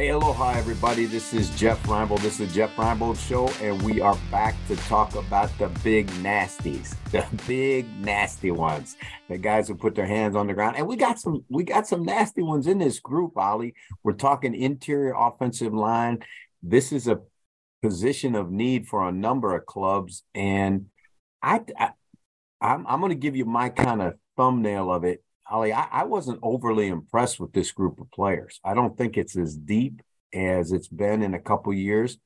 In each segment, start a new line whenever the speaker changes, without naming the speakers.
Hey, aloha, everybody. This is Jeff Reinebold. This is the Jeff Reinebold Show, and we are back to talk about the big nasties, the big nasty ones, the guys who put their hands on the ground. And we got some, we got some nasty ones in this group, Oli. We're talking interior offensive line. This is a position of need for a number of clubs, and I, I I'm, I'm going to give you my kind of thumbnail of it Oli, I, I wasn't overly impressed with this group of players. I don't think it's as deep as it's been in a couple years.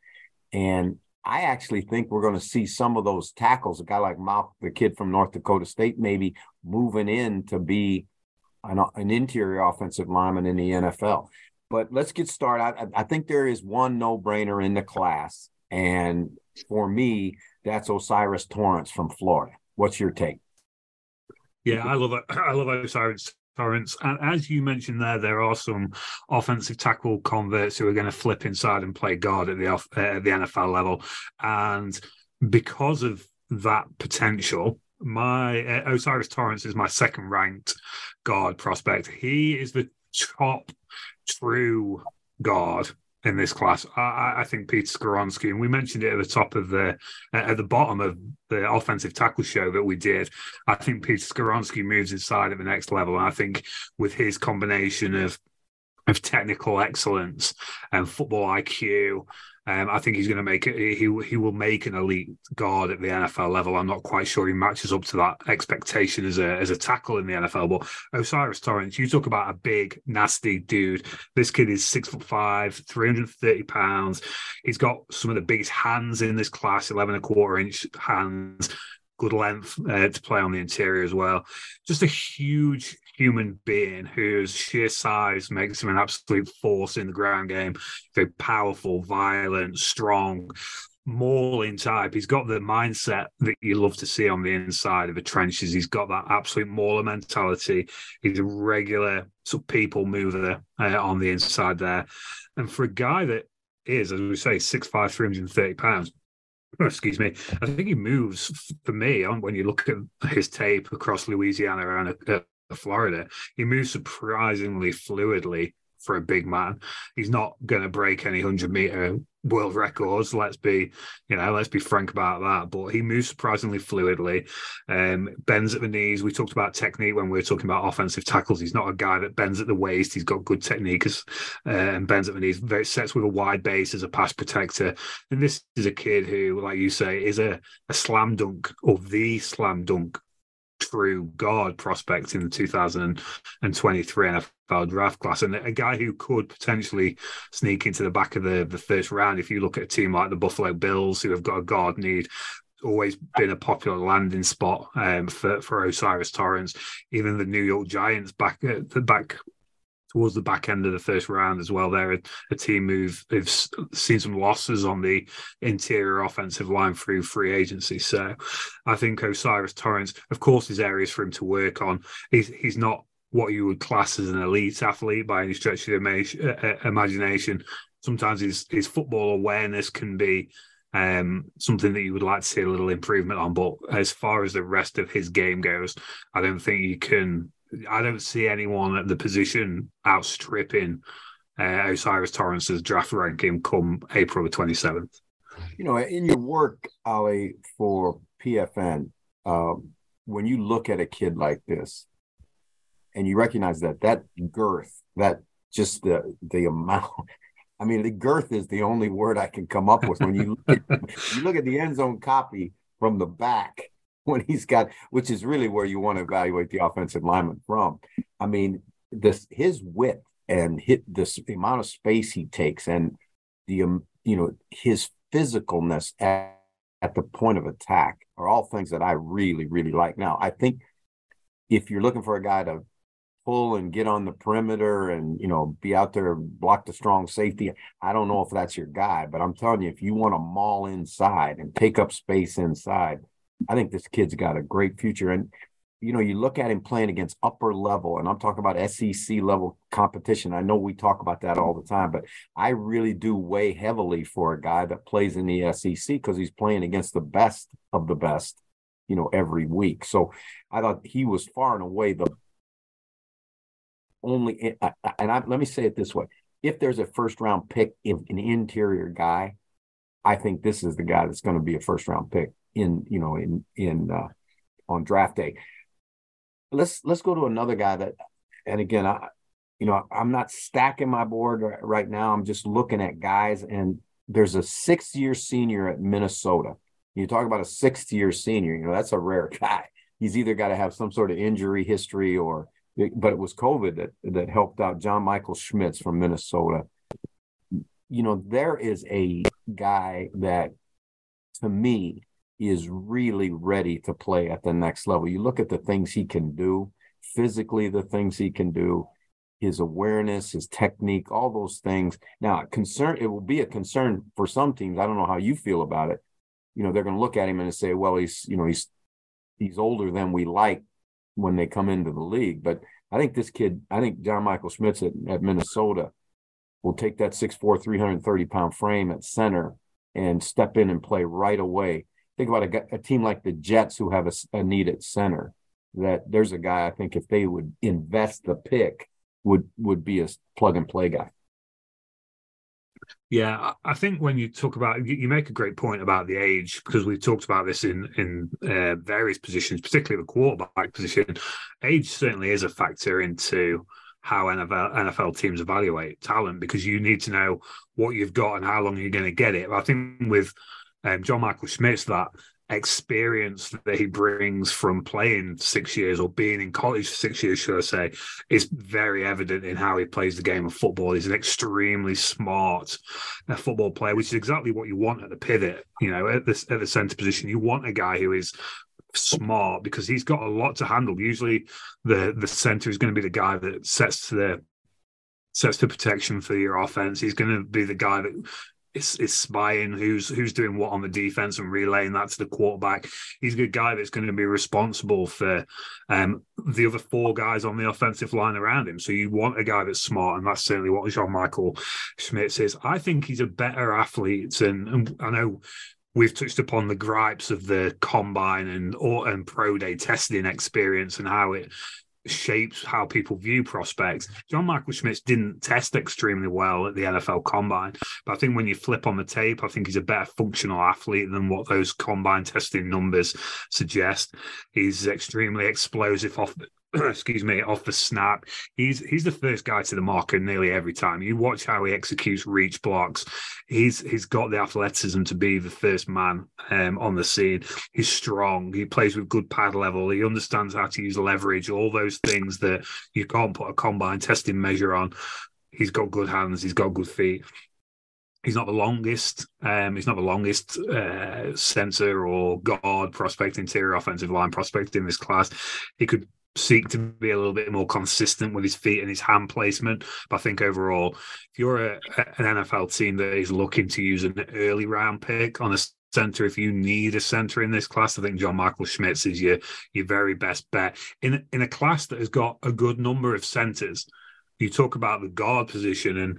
And I actually think we're going to see some of those tackles, a guy like Mauch, the kid from North Dakota State, maybe moving in to be an, an interior offensive lineman in the NFL. But let's get started. I, I think there is one no brainer in the class. And for me, that's O'Cyrus Torrence from Florida. What's your take?
Yeah, I love it. I love O'Cyrus Torrence. And as you mentioned there, there are some offensive tackle converts who are going to flip inside and play guard at the uh, the NFL level. And because of that potential, my uh, O'Cyrus Torrence is my second ranked guard prospect. He is the top true guard in this class. I, I, think Peter Skoronski, and we mentioned it at the top of the uh, at the bottom of the offensive tackle show that we did. I think Peter Skoronski moves inside at the next level. And I think with his combination of of technical excellence and football IQ um, I think he's going to make it. He he will make an elite guard at the NFL level. I'm not quite sure he matches up to that expectation as a as a tackle in the NFL. But O'Cyrus Torrence, you talk about a big nasty dude. This kid is six foot five, 330 pounds. He's got some of the biggest hands in this class, 11 and a quarter inch hands good length uh, to play on the interior as well. Just a huge human being whose sheer size makes him an absolute force in the ground game. Very powerful, violent, strong, mauling type. He's got the mindset that you love to see on the inside of the trenches. He's got that absolute mauler mentality. He's a regular sort of people mover uh, on the inside there. And for a guy that is, as we say, 6'5, 330 pounds, excuse me, I think he moves for me on when you look at his tape across Louisiana and uh, Florida, he moves surprisingly fluidly for a big man. He's not going to break any 100 meter world records. Let's be, you know, let's be frank about that. But he moves surprisingly fluidly, um, bends at the knees. We talked about technique when we were talking about offensive tackles. He's not a guy that bends at the waist. He's got good technique uh, and bends at the knees. Very sets with a wide base as a pass protector. And this is a kid who, like you say, is a, a slam dunk or the slam dunk true guard prospect in the 2023 NFL draft class, and a guy who could potentially sneak into the back of the, the first round. If you look at a team like the Buffalo Bills, who have got a guard need, always been a popular landing spot um, for for O'Cyrus Torrence. Even the New York Giants back at the back towards the back end of the first round as well. They're a, a team who've, who've seen some losses on the interior offensive line through free agency. So I think O'Cyrus Torrence, of course, there's areas for him to work on. He's he's not what you would class as an elite athlete by any stretch of the uh, uh, imagination. Sometimes his his football awareness can be um, something that you would like to see a little improvement on. But as far as the rest of his game goes, I don't think you can I don't see anyone at the position outstripping uh, O'Cyrus Torrence's draft ranking come April the 27th.
You know, in your work, Oli, for PFN, um, when you look at a kid like this and you recognize that that girth, that just the the amount, I mean, the girth is the only word I can come up with when you look at, you look at the end zone copy from the back when he's got, which is really where you want to evaluate the offensive lineman from. I mean, this his width and hit this amount of space he takes and the um, you know his physicalness at, at the point of attack are all things that I really really like. Now, I think if you're looking for a guy to pull and get on the perimeter and you know be out there block the strong safety i don't know if that's your guy but i'm telling you if you want to maul inside and take up space inside I think this kid's got a great future. And, you know, you look at him playing against upper level, and I'm talking about SEC level competition. I know we talk about that all the time, but I really do weigh heavily for a guy that plays in the SEC because he's playing against the best of the best, you know, every week. So I thought he was far and away the only, eh, and I, let me say it this way if there's a first round pick, if an interior guy, I think this is the guy that's going to be a first round pick in you know in in uh, on draft day. Let's let's go to another guy that, and again, I you know I'm not stacking my board right now. I'm just looking at guys, and there's a six year senior at Minnesota. You talk about a sixth year senior, you know that's a rare guy. He's either got to have some sort of injury history or, but it was COVID that that helped out John Michael Schmitz from Minnesota. You know there is a guy that, to me, is really ready to play at the next level. You look at the things he can do physically, the things he can do, his awareness, his technique, all those things. Now, concern it will be a concern for some teams. I don't know how you feel about it. You know, they're going to look at him and say, "Well, he's you know he's he's older than we like when they come into the league." But I think this kid, I think John Michael Schmitz at, at Minnesota will take that 6'4", 330 pound frame at center and step in and play right away think about a, a team like the Jets who have a, a, need at center. That there's a guy I think if they would invest the pick would would be a plug and play guy.
Yeah, I think when you talk about, you make a great point about the age because we've talked about this in in uh, various positions, particularly the quarterback position. Age certainly is a factor into how NFL, NFL teams evaluate talent because you need to know what you've got and how long you're going to get it. I think with um, John Michael Schmitz that experience that he brings from playing six years or being in college for six years, should I say, is very evident in how he plays the game of football. He's an extremely smart uh, football player, which is exactly what you want at the pivot. You know, at the at the center position, you want a guy who is smart because he's got a lot to handle. Usually, the the center is going to be the guy that sets the sets the protection for your offense. He's going to be the guy that is, is spying who's who's doing what on the defense and relaying that to the quarterback. He's a good guy that's going to be responsible for um, the other four guys on the offensive line around him. So you want a guy that's smart, and that's certainly what John Michael Schmitz is. I think he's a better athlete, and, and I know we've touched upon the gripes of the combine and and pro day testing experience and how it shapes how people view prospects. John Michael Schmitz didn't test extremely well at the NFL combine, but I think when you flip on the tape, I think he's a better functional athlete than what those combine testing numbers suggest. He's extremely explosive off excuse me, off the snap. He's he's the first guy to the marker nearly every time. You watch how he executes reach blocks. He's he's got the athleticism to be the first man um, on the scene. He's strong. He plays with good pad level. He understands how to use leverage. All those things that you can't put a combine testing measure on. He's got good hands. He's got good feet. He's not the longest. Um, he's not the longest uh, center or guard prospect, interior offensive line prospect in this class. He could seek to be a little bit more consistent with his feet and his hand placement. But I think overall, if you're a, an NFL team that is looking to use an early round pick on a center, if you need a center in this class, I think John Michael Schmitz is your your very best bet in in a class that has got a good number of centers. You talk about the guard position and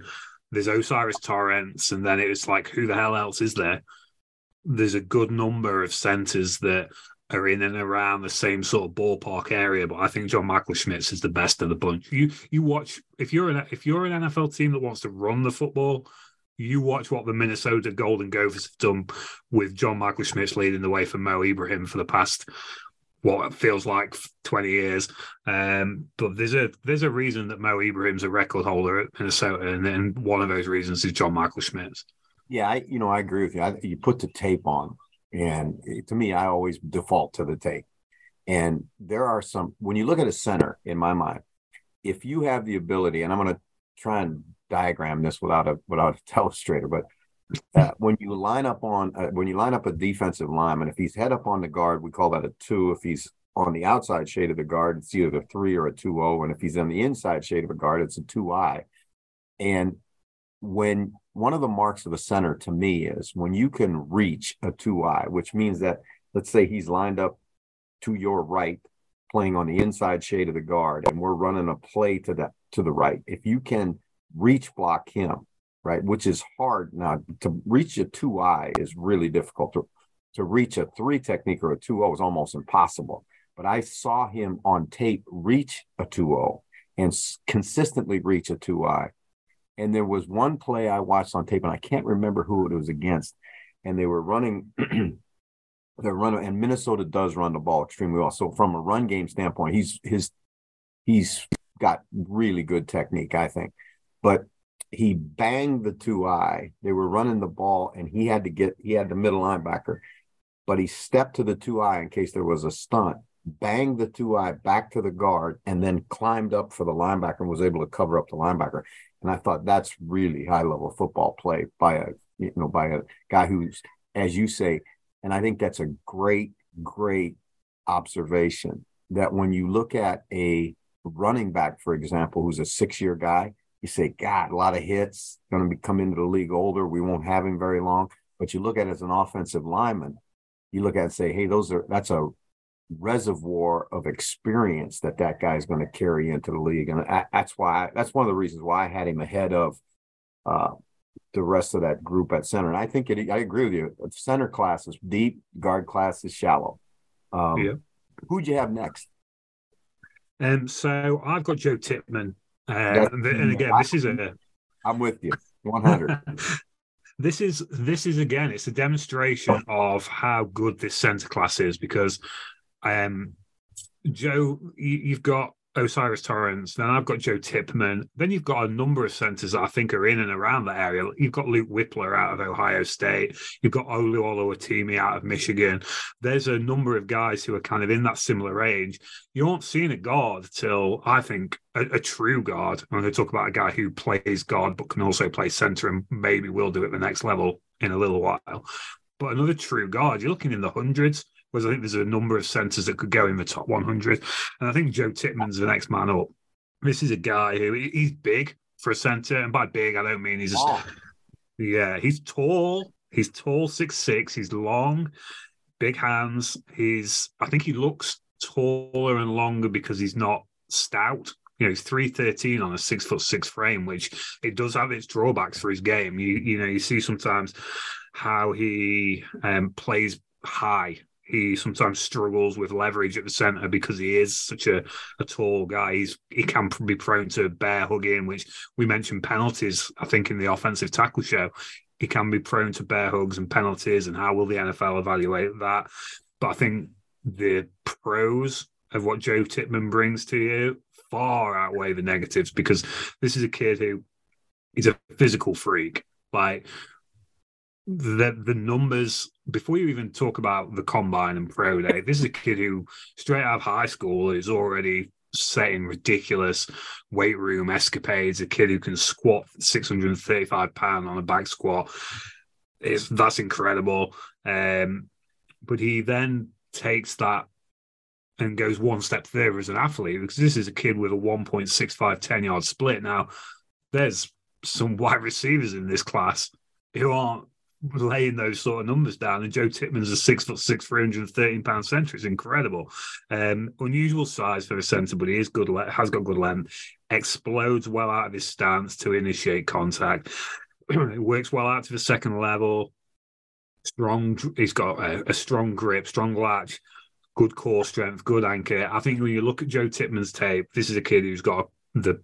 there's O'Cyrus Torrence, and then it's like who the hell else is there? There's a good number of centers that are in and around the same sort of ballpark area, but I think John Michael Schmitz is the best of the bunch. You you watch if you're an if you're an NFL team that wants to run the football, you watch what the Minnesota Golden Gophers have done with John Michael Schmitz leading the way for Mo Ibrahim for the past what feels like 20 years. Um, but there's a there's a reason that Mo Ibrahim's a record holder at Minnesota, and, one of those reasons is John Michael Schmitz.
Yeah, I you know I agree with you. I, you put the tape on and to me, I always default to the tape. And there are some, when you look at a center, in my mind, if you have the ability, and I'm going to try and diagram this without a without a telestrator, but uh, when you line up on uh, when you line up a defensive lineman, if he's head up on the guard, we call that a two. If he's on the outside shade of the guard, it's either a three or a two O, and if he's on the inside shade of a guard, it's a two I. And when one of the marks of a center to me is when you can reach a two eye, which means that let's say he's lined up to your right, playing on the inside shade of the guard, and we're running a play to that to the right. If you can reach block him, right, which is hard now to reach a two eye is really difficult. To to reach a three technique or a two O is almost impossible. But I saw him on tape reach a two O and consistently reach a two eye And there was one play I watched on tape, and I can't remember who it was against. And they were running, they're running, and Minnesota does run the ball extremely well. So from a run game standpoint, he's his he's got really good technique, I think. But he banged the two eye. They were running the ball, and he had to get he had the middle linebacker, but he stepped to the two eye in case there was a stunt, banged the two eye back to the guard, and then climbed up for the linebacker and was able to cover up the linebacker. And I thought that's really high level football play by a you know by a guy who's as you say, and I think that's a great great observation that when you look at a running back, for example, who's a six year guy you say, God, a lot of hits, going to be come into the league older. We won't have him very long. But you look at it as an offensive lineman, you look at it and say, hey, those are that's a reservoir of experience that that guy's going to carry into the league, and I, that's why that's one of the reasons why I had him ahead of uh, the rest of that group at center. And I think it, I agree with you. Center class is deep, guard class is shallow. Um, yeah. Who'd you have next?
Um, so I've got Joe Tippmann uh, and again, this is a.
I'm with you, 100.
this is this is again, it's a demonstration of how good this centre class is because, um, Joe, you, have got O'Cyrus Torrence. Then I've got Joe Tippmann. Then you've got a number of centres that I think are in and around that area. You've got Luke Wypler out of Ohio State. You've got Olu Oluwatimi out of Michigan. There's a number of guys who are kind of in that similar range. You aren't seeing a guard till I think a, a true guard. I'm going to talk about a guy who plays guard but can also play centre and maybe will do it the next level in a little while. But another true guard, you're looking in the hundreds. Whereas I think there's a number of centres that could go in the top 100. And I think Joe Tippmann's the next man up. This is a guy who he's big for a centre. And by big, I don't mean he's just, oh. yeah, he's tall. He's tall, six six. He's long, big hands. He's, I think he looks taller and longer because he's not stout. You know, he's three thirteen on a six foot six frame, which it does have its drawbacks for his game. You you know, you see sometimes how he um, plays high he sometimes struggles with leverage at the center because he is such a, a tall guy. He's, he can be prone to bear hugging, which we mentioned penalties, I think, in the offensive tackle show. He can be prone to bear hugs and penalties, and how will the NFL evaluate that? But I think the pros of what Joe Tippmann brings to you far outweigh the negatives because this is a kid who he's a physical freak. Like the the numbers before you even talk about the combine and pro day, this is a kid who straight out of high school is already setting ridiculous weight room escapades. A kid who can squat 635 pound on a back squat. Is that's incredible. Um, but he then takes that and goes one step further as an athlete because this is a kid with a 1.65 10 yard split. Now, there's some wide receivers in this class who aren't laying those sort of numbers down. And Joe Tippmann's a six foot six, 313 pound centre. It's incredible. Um, unusual size for a centre, but he is good, has got good length, explodes well out of his stance to initiate contact. it works well out to the second level. Strong, he's got a, a strong grip, strong latch, good core strength, good anchor. I think when you look at Joe Tippmann's tape, this is a kid who's got the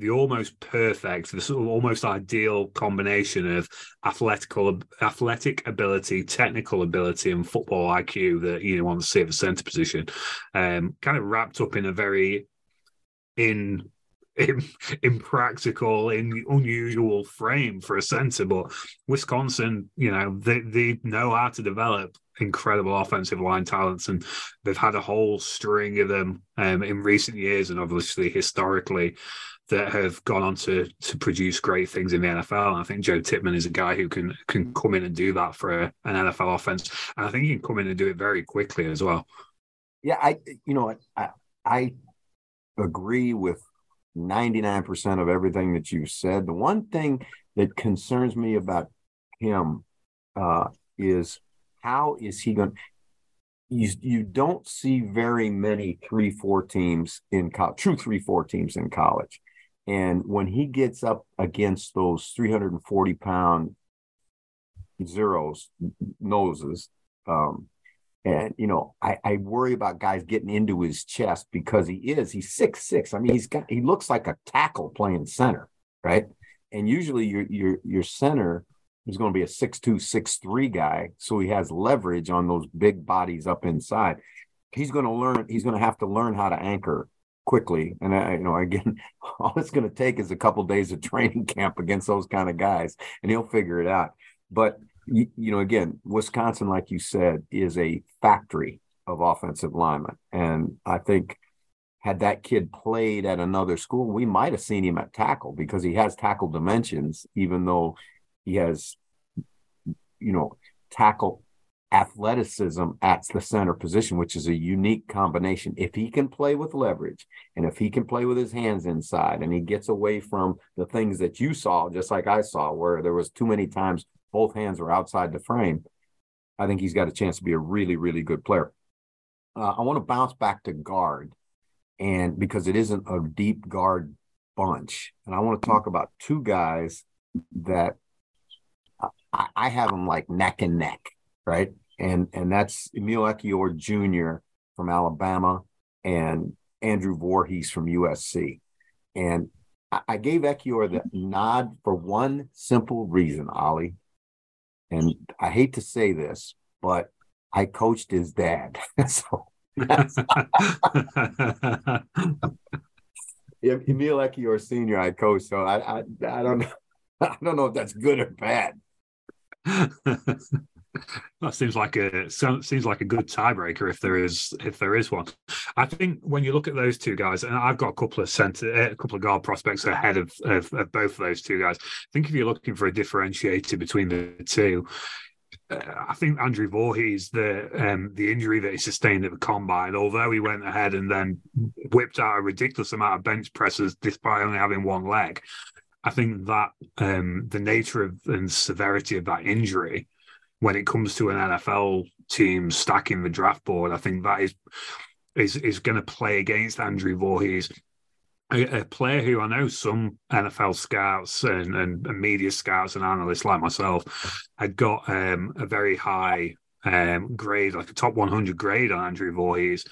the almost perfect, the sort of almost ideal combination of athletical, athletic ability, technical ability, and football IQ that you want to see at the centre position. Um, kind of wrapped up in a very in impractical, in unusual frame for a centre. But Wisconsin, you know, they, they know how to develop incredible offensive line talents, and they've had a whole string of them um, in recent years, and obviously historically that have gone on to to produce great things in the NFL. And I think Joe Tippmann is a guy who can can come in and do that for a, an NFL offense, and I think he can come in and do it very quickly as well.
Yeah, I you know I I agree with ninety nine percent of everything that you said. The one thing that concerns me about him uh, is how is he going? You, you don't see very many three four teams in college, true three four teams in college. And when he gets up against those 340 pound zeros, noses, um, and you know, I, I worry about guys getting into his chest because he is, he's six six. I mean, he's got he looks like a tackle playing center, right? and usually your your your center is going to be a six two six three guy, so he has leverage on those big bodies up inside. He's going to learn. He's going to have to learn how to anchor quickly. And I, you know, again, all it's going to take is a couple of days of training camp against those kind of guys, and he'll figure it out. But you, you know, again, Wisconsin, like you said, is a factory of offensive linemen, and I think had that kid played at another school, we might have seen him at tackle because he has tackle dimensions, even though he has, you know, tackle athleticism at the center position, which is a unique combination. If he can play with leverage and if he can play with his hands inside and he gets away from the things that you saw, just like I saw, where there was too many times both hands were outside the frame, I think he's got a chance to be a really, really good player. Uh, I want to bounce back to guard and because it isn't a deep guard bunch. And I want to talk about two guys that I, I have them like neck and neck, right? and and that's Emil Ekiyor Jr. from Alabama and Andrew Vorhees from USC. And I, I gave Ekiyor the nod for one simple reason, Oli. And I hate to say this, but I coached his dad. so Emil Ekiyor Senior, I coached. So I, I I don't know. I don't know if that's good or bad.
that seems like a seems like a good tiebreaker if there is if there is one. I think when you look at those two guys, and I've got a couple of center, a couple of guard prospects ahead of, of, of both of those two guys. I think if you're looking for a differentiator between the two, uh, I think Andrew Vorhees, the um, the injury that he sustained at the combine, although he went ahead and then whipped out a ridiculous amount of bench presses despite only having one leg, I think that um, the nature of and severity of that injury when it comes to an NFL team stacking the draft board, I think that is is is going to play against Andrew Vorhees, a, a, player who I know some NFL scouts and, and, and, media scouts and analysts like myself had got um, a very high um, grade, like a top 100 grade on Andrew Vorhees,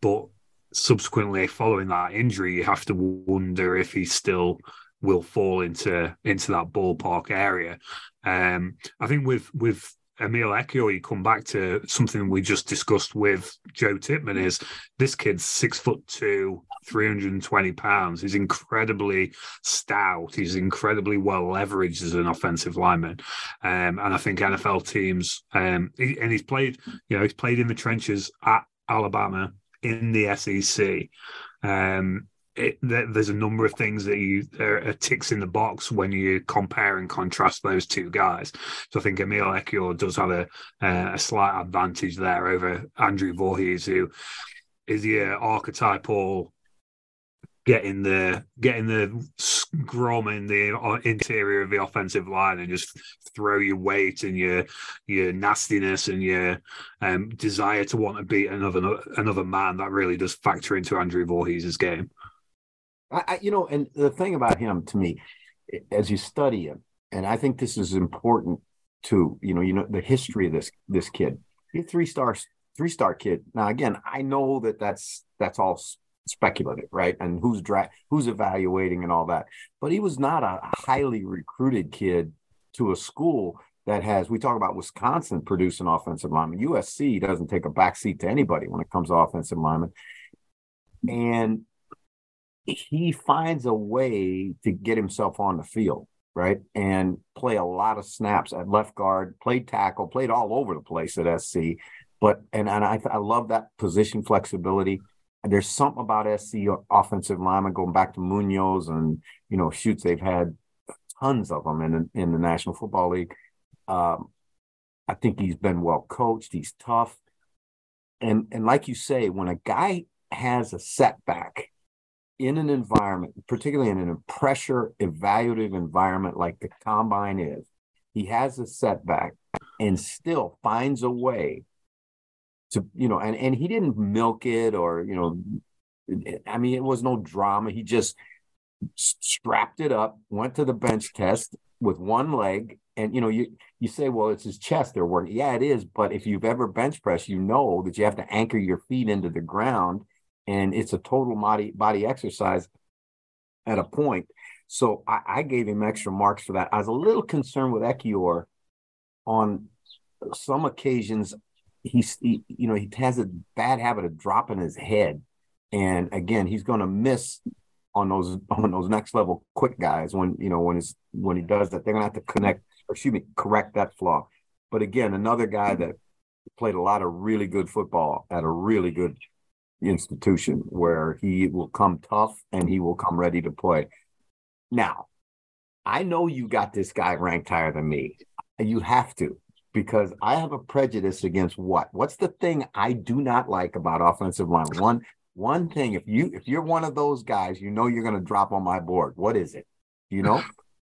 but subsequently following that injury, you have to wonder if he's still will fall into into that ballpark area. Um, I think with with Emil Ekiyor, you come back to something we just discussed with Joe Tippmann is this kid's six foot two, 320 pounds. He's incredibly stout. He's incredibly well leveraged as an offensive lineman. Um, and I think NFL teams, um, he, and he's played, you know, he's played in the trenches at Alabama in the SEC. Um, it, there's a number of things that you are ticks in the box when you compare and contrast those two guys. So I think Emil Ekiyor does have a a slight advantage there over Andrew Vorhees, who is the archetypal getting the getting the scrum in the uh, interior of the offensive line and just throw your weight and your your nastiness and your um, desire to want to beat another another man that really does factor into Andrew Vorhees' game.
I, I, you know, and the thing about him to me, eh, as you study him, and I think this is important too. You know, you know the history of this this kid. He's three star three star kid. Now, again, I know that that's that's all speculative, right? And who's dra- who's evaluating and all that. But he was not a highly recruited kid to a school that has. We talk about Wisconsin producing offensive linemen. USC doesn't take a backseat to anybody when it comes to offensive linemen. And he finds a way to get himself on the field, right? And play a lot of snaps at left guard, played tackle, played all over the place at SC. But and, and I, I love that position flexibility. There's something about SC offensive linemen going back to Munoz and you know shoots they've had tons of them in in the National Football League. Um, I think he's been well coached. He's tough, and and like you say, when a guy has a setback in an environment, particularly in a pressure evaluative environment like the combine is, he has a setback and still finds a way to, you know, and, and he didn't milk it or, you know, I mean, it was no drama. He just strapped it up, went to the bench test with one leg. And you know, you you say, well, it's his chest they're working. Yeah, it is. But if you've ever bench pressed, you know that you have to anchor your feet into the ground and it's a total body body exercise at a point. So I, I gave him extra marks for that. I was a little concerned with Ekiyor on some occasions. He's, he, you know, he has a bad habit of dropping his head. And again, he's going to miss on those on those next level quick guys when you know when he's when he does that they're gonna have to connect excuse me correct that flaw but again another guy that played a lot of really good football at a really good institution where he will come tough and he will come ready to play. Now i know you got this guy ranked higher than me. You have to because i have a prejudice against what? What's the thing i do not like about offensive line? One one thing if you if you're one of those guys you know you're going to drop on my board. What is it? You know?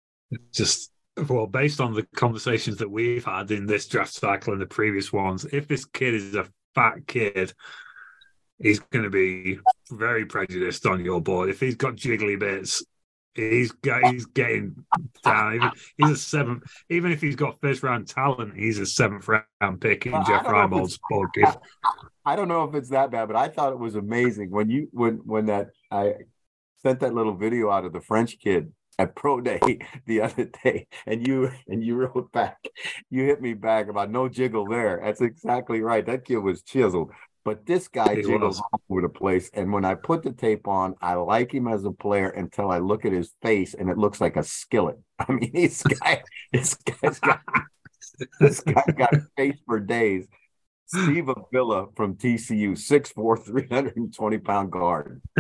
Just well based on the conversations that we've had in this draft cycle and the previous ones if this kid is a fat kid he's going to be very prejudiced on your board if he's got jiggly bits he's got, he's getting down. He's a seventh. Even if he's got first round talent, he's a seventh round pick in well, Jeff Reinebold's board.
I don't know if it's that bad, but I thought it was amazing when you when when that I sent that little video out of the French kid at pro day the other day and you and you wrote back you hit me back about no jiggle there that's exactly right that kid was chiseled but this guy he jiggles all over the place and when i put the tape on i like him as a player until i look at his face and it looks like a skillet i mean this guy this guy's got this guy got face for days Steve Avila from TCU, 6'4, 320 pound guard.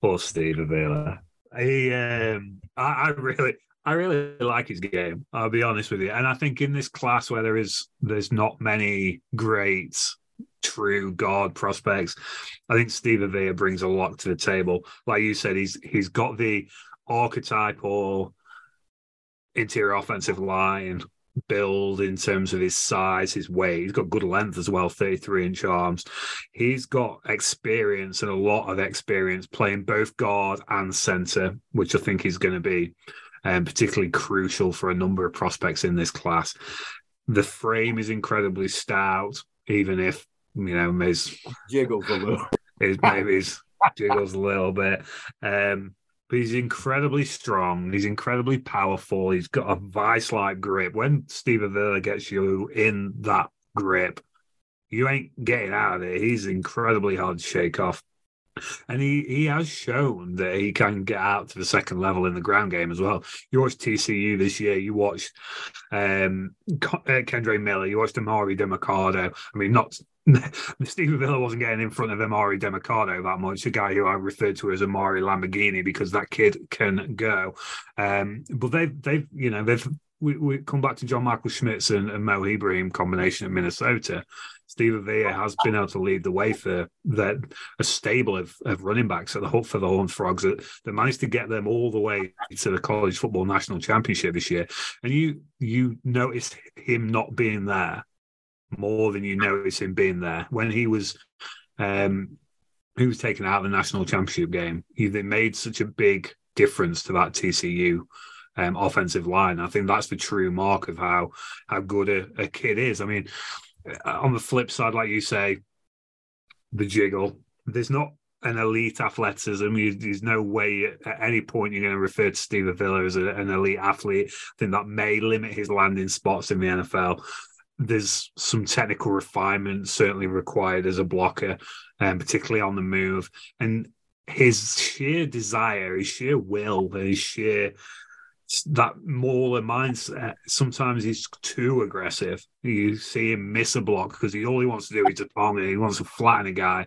Poor Steve Avila. He, um, I, I, really, I really like his game. I'll be honest with you, and I think in this class where there is, there's not many great, true guard prospects. I think Steve Avila brings a lot to the table. Like you said, he's he's got the archetypal interior offensive line build in terms of his size, his weight. He's got good length as well, 33 inch arms. He's got experience and a lot of experience playing both guard and center, which I think is going to be um, particularly crucial for a number of prospects in this class. The frame is incredibly stout, even if, you know, his
jiggles a little.
His, maybe jiggles a little bit. Um, but he's incredibly strong. He's incredibly powerful. He's got a vice-like grip. When Steve Avila gets you in that grip, you ain't getting out of it. He's incredibly hard to shake off. And he, he has shown that he can get out to the second level in the ground game as well. You watched TCU this year. You watched um, uh, Kendre Miller. You watched Emari Demercado. I mean, not Steve Avila wasn't getting in front of Emari Demercado that much, a guy who I referred to as Amari Lamborghini because that kid can go. Um, but they've, they've, you know, they've, we, we come back to John Michael Schmitz and, and Mo Ibrahim combination at Minnesota. Steve Avila has been able to lead the way for that a stable of, of running backs at the for the Horned Frogs that, that managed to get them all the way to the college football national championship this year. And you you noticed him not being there more than you notice him being there. When he was um, he was taken out of the national championship game, he they made such a big difference to that TCU um, offensive line. I think that's the true mark of how how good a, a kid is. I mean, on the flip side, like you say, the jiggle. There's not an elite athleticism. there's no way at any point you're going to refer to Steve Avila as a, an elite athlete. I think that may limit his landing spots in the NFL there's some technical refinement certainly required as a blocker, um, particularly on the move. And his sheer desire, his sheer will, his sheer that mauler mindset. Sometimes he's too aggressive. You see him miss a block because he all he wants to do is to palm it. He wants to flatten a guy,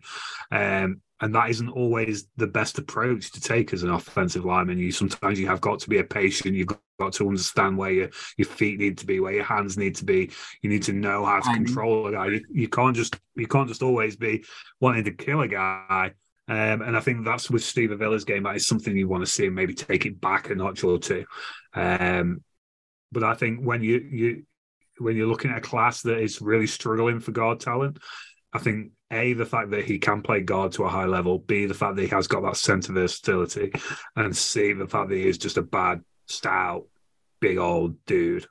um, and that isn't always the best approach to take as an offensive lineman. You sometimes you have got to be a patient. You've got to understand where your your feet need to be, where your hands need to be. You need to know how to control a guy. You, you can't just you can't just always be wanting to kill a guy. Um, and I think that's with Steve Avila's game. That is something you want to see and maybe take it back a notch or two. Um, but I think when you you when you're looking at a class that is really struggling for guard talent, I think a the fact that he can play guard to a high level, b the fact that he has got that center versatility, and c the fact that he is just a bad, stout, big old dude.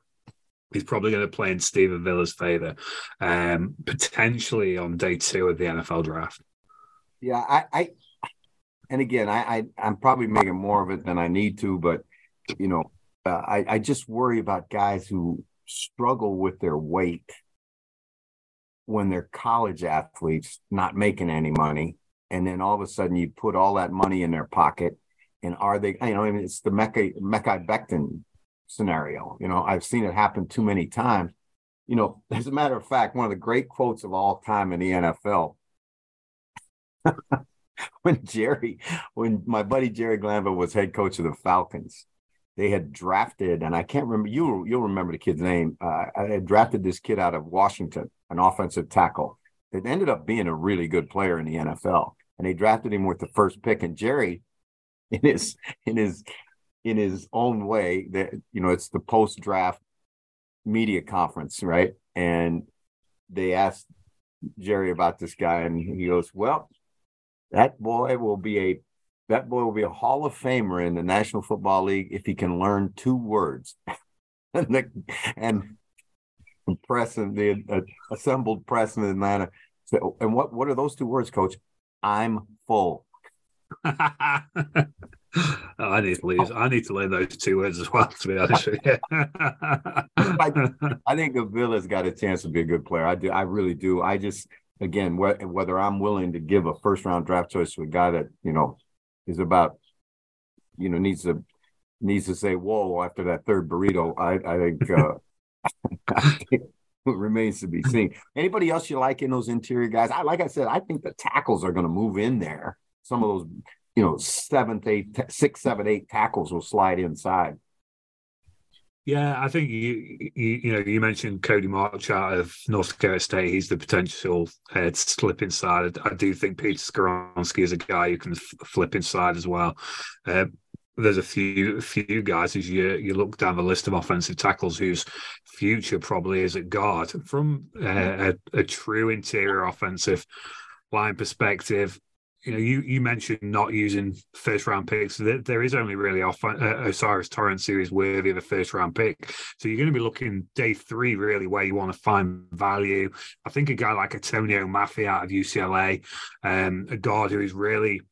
He's probably going to play in Steve Avila's favor, um, potentially on day two of the NFL draft.
Yeah, I, I and again, I, I I'm probably making more of it than I need to, but you know, uh, I I just worry about guys who struggle with their weight when they're college athletes not making any money and then all of a sudden you put all that money in their pocket and are they you know I mean it's the Mecca Mekhi Becton scenario you know I've seen it happen too many times. You know as a matter of fact one of the great quotes of all time in the NFL when Jerry when my buddy Jerry Glanville was head coach of the Falcons they had drafted and I can't remember you you'll remember the kid's name uh, I had drafted this kid out of Washington an offensive tackle that ended up being a really good player in the NFL. And they drafted him with the first pick. And Jerry, in his in his in his own way, that you know, it's the post draft media conference, right? And they asked Jerry about this guy, and he goes, Well, that boy will be a that boy will be a Hall of Famer in the National Football League if he can learn two words. and, the, and press and the uh, assembled press in Atlanta. So, and what what are those two words, Coach? I'm full.
I need to lose. I need to learn those two words as well. To be honest with you,
I, I think Avila's got a chance to be a good player. I do. I really do. I just again wh- whether I'm willing to give a first round draft choice to a guy that you know is about you know needs to needs to say whoa after that third burrito. I I think. Uh, it remains to be seen. Anybody else you like in those interior guys? I like I said, I think the tackles are going to move in there. Some of those, you know, seventh, eight, six, seven, eight tackles will slide inside.
Yeah, I think you, you you know you mentioned Cody Mauch out of North Dakota State. He's the potential uh, slip inside. I do think Peter Skoronski is a guy who can f- flip inside as well. Uh, there's a few few guys as you you look down the list of offensive tackles whose future probably is at guard from uh, a, a, true interior offensive line perspective. You know, you you mentioned not using first round picks. There, there is only really off, uh, O'Cyrus Torrence who is worthy of a first round pick. So you're going to be looking day three really where you want to find value. I think a guy like Antonio Mafi out of UCLA, um, a guard who is really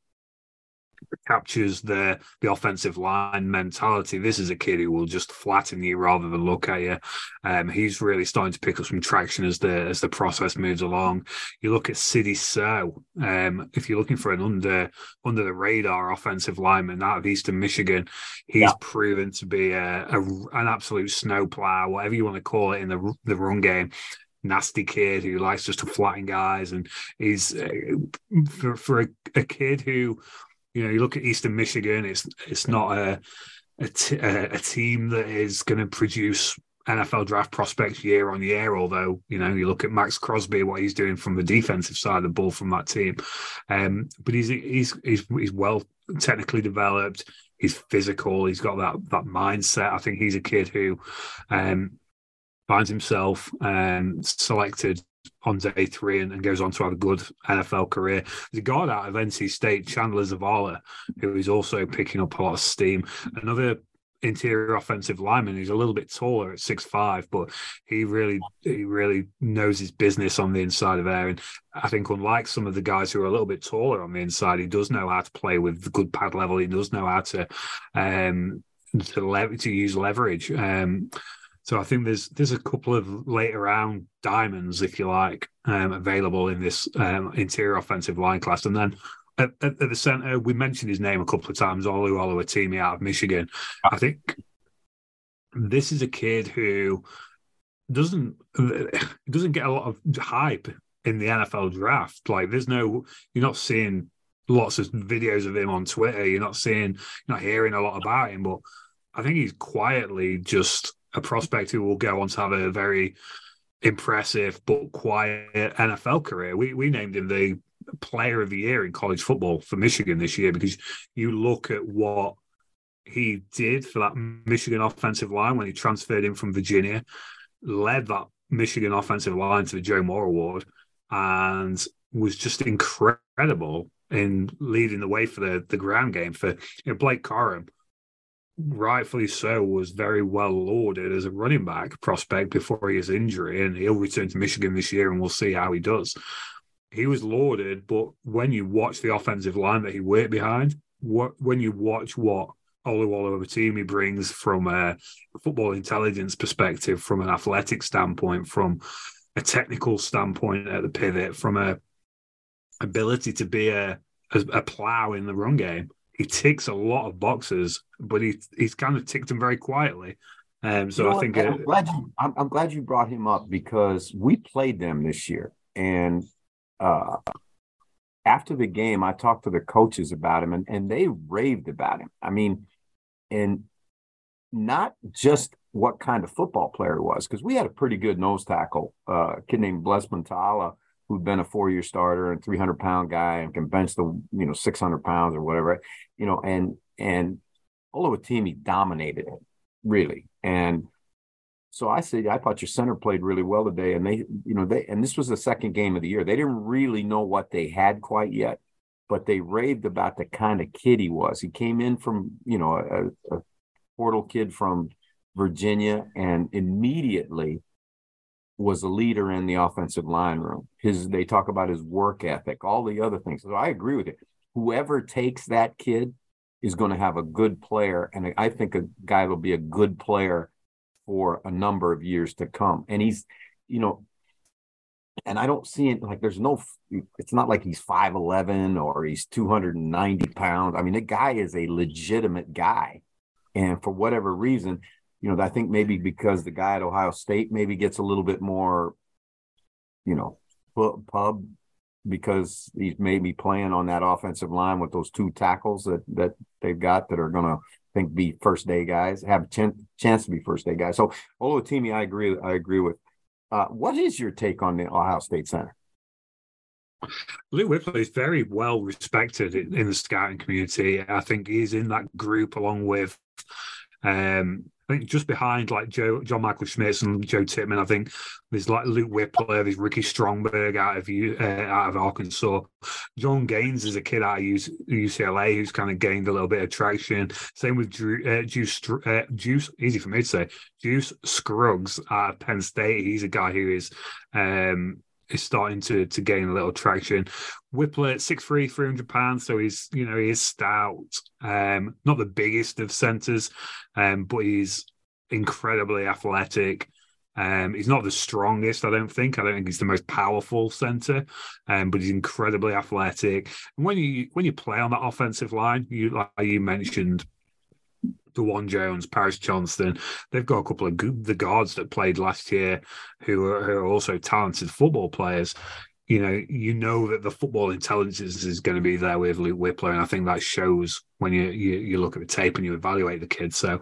captures the the offensive line mentality. This is a kid who will just flatten you rather than look at you. Um, he's really starting to pick up some traction as the as the process moves along. You look at Sidy Sow. Um, if you're looking for an under under the radar offensive lineman out of Eastern Michigan, he's yeah. proven to be a, a, an absolute snowplow, whatever you want to call it in the the run game nasty kid who likes just to flatten guys and he's uh, for, for a, a, kid who you know, you look at Eastern Michigan; it's it's not a a, t- a team that is going to produce NFL draft prospects year on year. Although you know, you look at Maxx Crosby, what he's doing from the defensive side of the ball from that team. Um, but he's he's he's he's well technically developed. He's physical. He's got that that mindset. I think he's a kid who um, finds himself um, selected on day three and, and, goes on to have a good NFL career. There's a guard out of NC State, Chandler Zavala, who is also picking up a lot of steam. Another interior offensive lineman He's a little bit taller at six five, but he really he really knows his business on the inside of there. And I think unlike some of the guys who are a little bit taller on the inside, he does know how to play with good pad level. He does know how to um to, lever- to use leverage. Um so I think there's there's a couple of later round diamonds, if you like, um, available in this um, interior offensive line class. And then at, at, at the center, we mentioned his name a couple of times, Olu Oluwatimi out of Michigan. I think this is a kid who doesn't doesn't get a lot of hype in the NFL draft. Like there's no you're not seeing lots of videos of him on Twitter. You're not seeing you're not hearing a lot about him, but I think he's quietly just a prospect who will go on to have a very impressive but quiet NFL career. We we named him the player of the year in college football for Michigan this year because you look at what he did for that Michigan offensive line when he transferred in from Virginia, led that Michigan offensive line to the Joe Moore Award, and was just incredible in leading the way for the the ground game for you know, Blake Corum rightfully so, was very well lauded as a running back prospect before his injury, and he'll return to Michigan this year, and we'll see how he does. he was lauded, but when you watch the offensive line that he worked behind, what when you watch what Oluwole he brings from a football intelligence perspective, from an athletic standpoint, from a technical standpoint at the pivot, from a ability to be a a, a plow in the run game. He ticks a lot of boxes, but he he's kind of ticked them very quietly. Um, so you know I think
I'm, glad you, I'm, I'm glad you brought him up because we played them this year, and uh, after the game, I talked to the coaches about him, and, and they raved about him. I mean, and not just what kind of football player he was, because we had a pretty good nose tackle, uh, a kid named Blessman Ta'ala, who'd been a four-year starter and 300 pound guy and can bench the you know 600 pounds or whatever, you know, and and Oluwatimi dominated it really, and so I said, I thought your center played really well today. And they, you know, they, and this was the second game of the year. They didn't really know what they had quite yet, but they raved about the kind of kid he was. He came in from, you know, a, a portal kid from Virginia and immediately was a leader in the offensive line room. His, they talk about his work ethic, all the other things. So I agree with it. Whoever takes that kid is going to have a good player. And I think a guy will be a good player for a number of years to come. And he's, you know, and I don't see it like there's no, it's not like he's 5'11 or he's 290 pounds. I mean, the guy is a legitimate guy. And for whatever reason, you know, I think maybe because the guy at Ohio State maybe gets a little bit more, you know, pub because he's maybe playing on that offensive line with those two tackles that that they've got that are going to think be first day guys, have a ch- chance to be first day guys. So Oluwatimi, I agree. I agree with. Uh, what is your take on the Ohio State Center?
Luke Wypler is very well respected in, in the scouting community. I think he's in that group along with um, I think just behind like Joe, John Michael Schmitz and Joe Tippmann, I think there's like Luke Wypler, there's Ricky Stromberg out of uh, out of Arkansas. Jon Gaines is a kid out of UCLA who's kind of gained a little bit of traction. Same with Drew, uh, Juice, uh, Juice, easy for me to say, Juice Scruggs of Penn State. He's a guy who is um, is starting to to gain a little traction. Three, three hundred pounds, so he's you know he is stout. Um, not the biggest of centers, um, but he's incredibly athletic. Um, he's not the strongest, I don't think. I don't think he's the most powerful center, um, but he's incredibly athletic. And when you when you play on that offensive line, you like you mentioned, Dawand Jones, Paris Johnson. They've got a couple of good, the guards that played last year who are, who are also talented football players. You know, you know that the football intelligence is going to be there with Luke Wypler, and I think that shows when you, you you look at the tape and you evaluate the kid. So,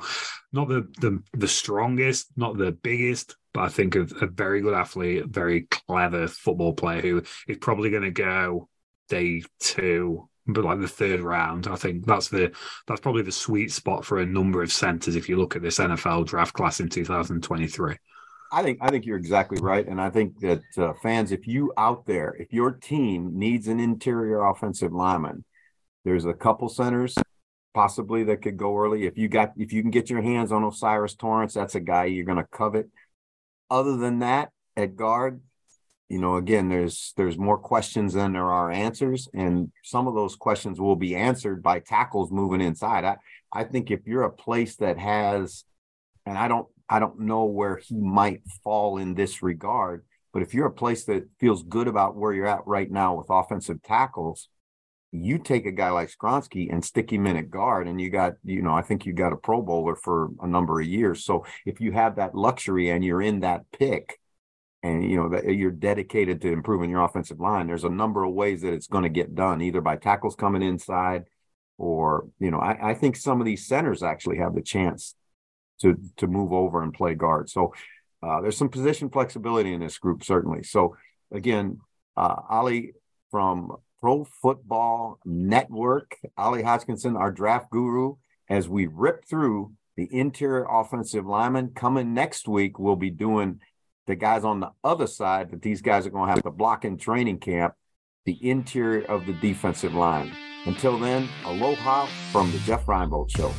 not the the the strongest, not the biggest, but I think a, a very good athlete, very clever football player who is probably going to go day two but like the third round. I think that's the that's probably the sweet spot for a number of centers if you look at this NFL draft class in 2023.
I think I think you're exactly right, and I think that uh, fans, if you out there, if your team needs an interior offensive lineman, there's a couple centers possibly that could go early. If you got if you can get your hands on O'Cyrus Torrence, that's a guy you're going to covet. Other than that, at guard, you know again there's there's more questions than there are answers and some of those questions will be answered by tackles moving inside i i think if you're a place that has and i don't i don't know where he might fall in this regard but if you're a place that feels good about where you're at right now with offensive tackles you take a guy like Skoronski and stick him in at guard, and you got, you know, I think you got a Pro Bowler for a number of years. So if you have that luxury and you're in that pick, and you know that you're dedicated to improving your offensive line there's a number of ways that it's going to get done either by tackles coming inside or you know I, I, think some of these centers actually have the chance to to move over and play guard. So uh, there's some position flexibility in this group certainly. So again uh, Oli from pro football network Oli Hodgkinson our draft guru as we rip through the interior offensive lineman coming next week we'll be doing the guys on the other side that these guys are going to have to block in training camp, the interior of the defensive line. Until then, aloha from the Jeff Reinebold Show.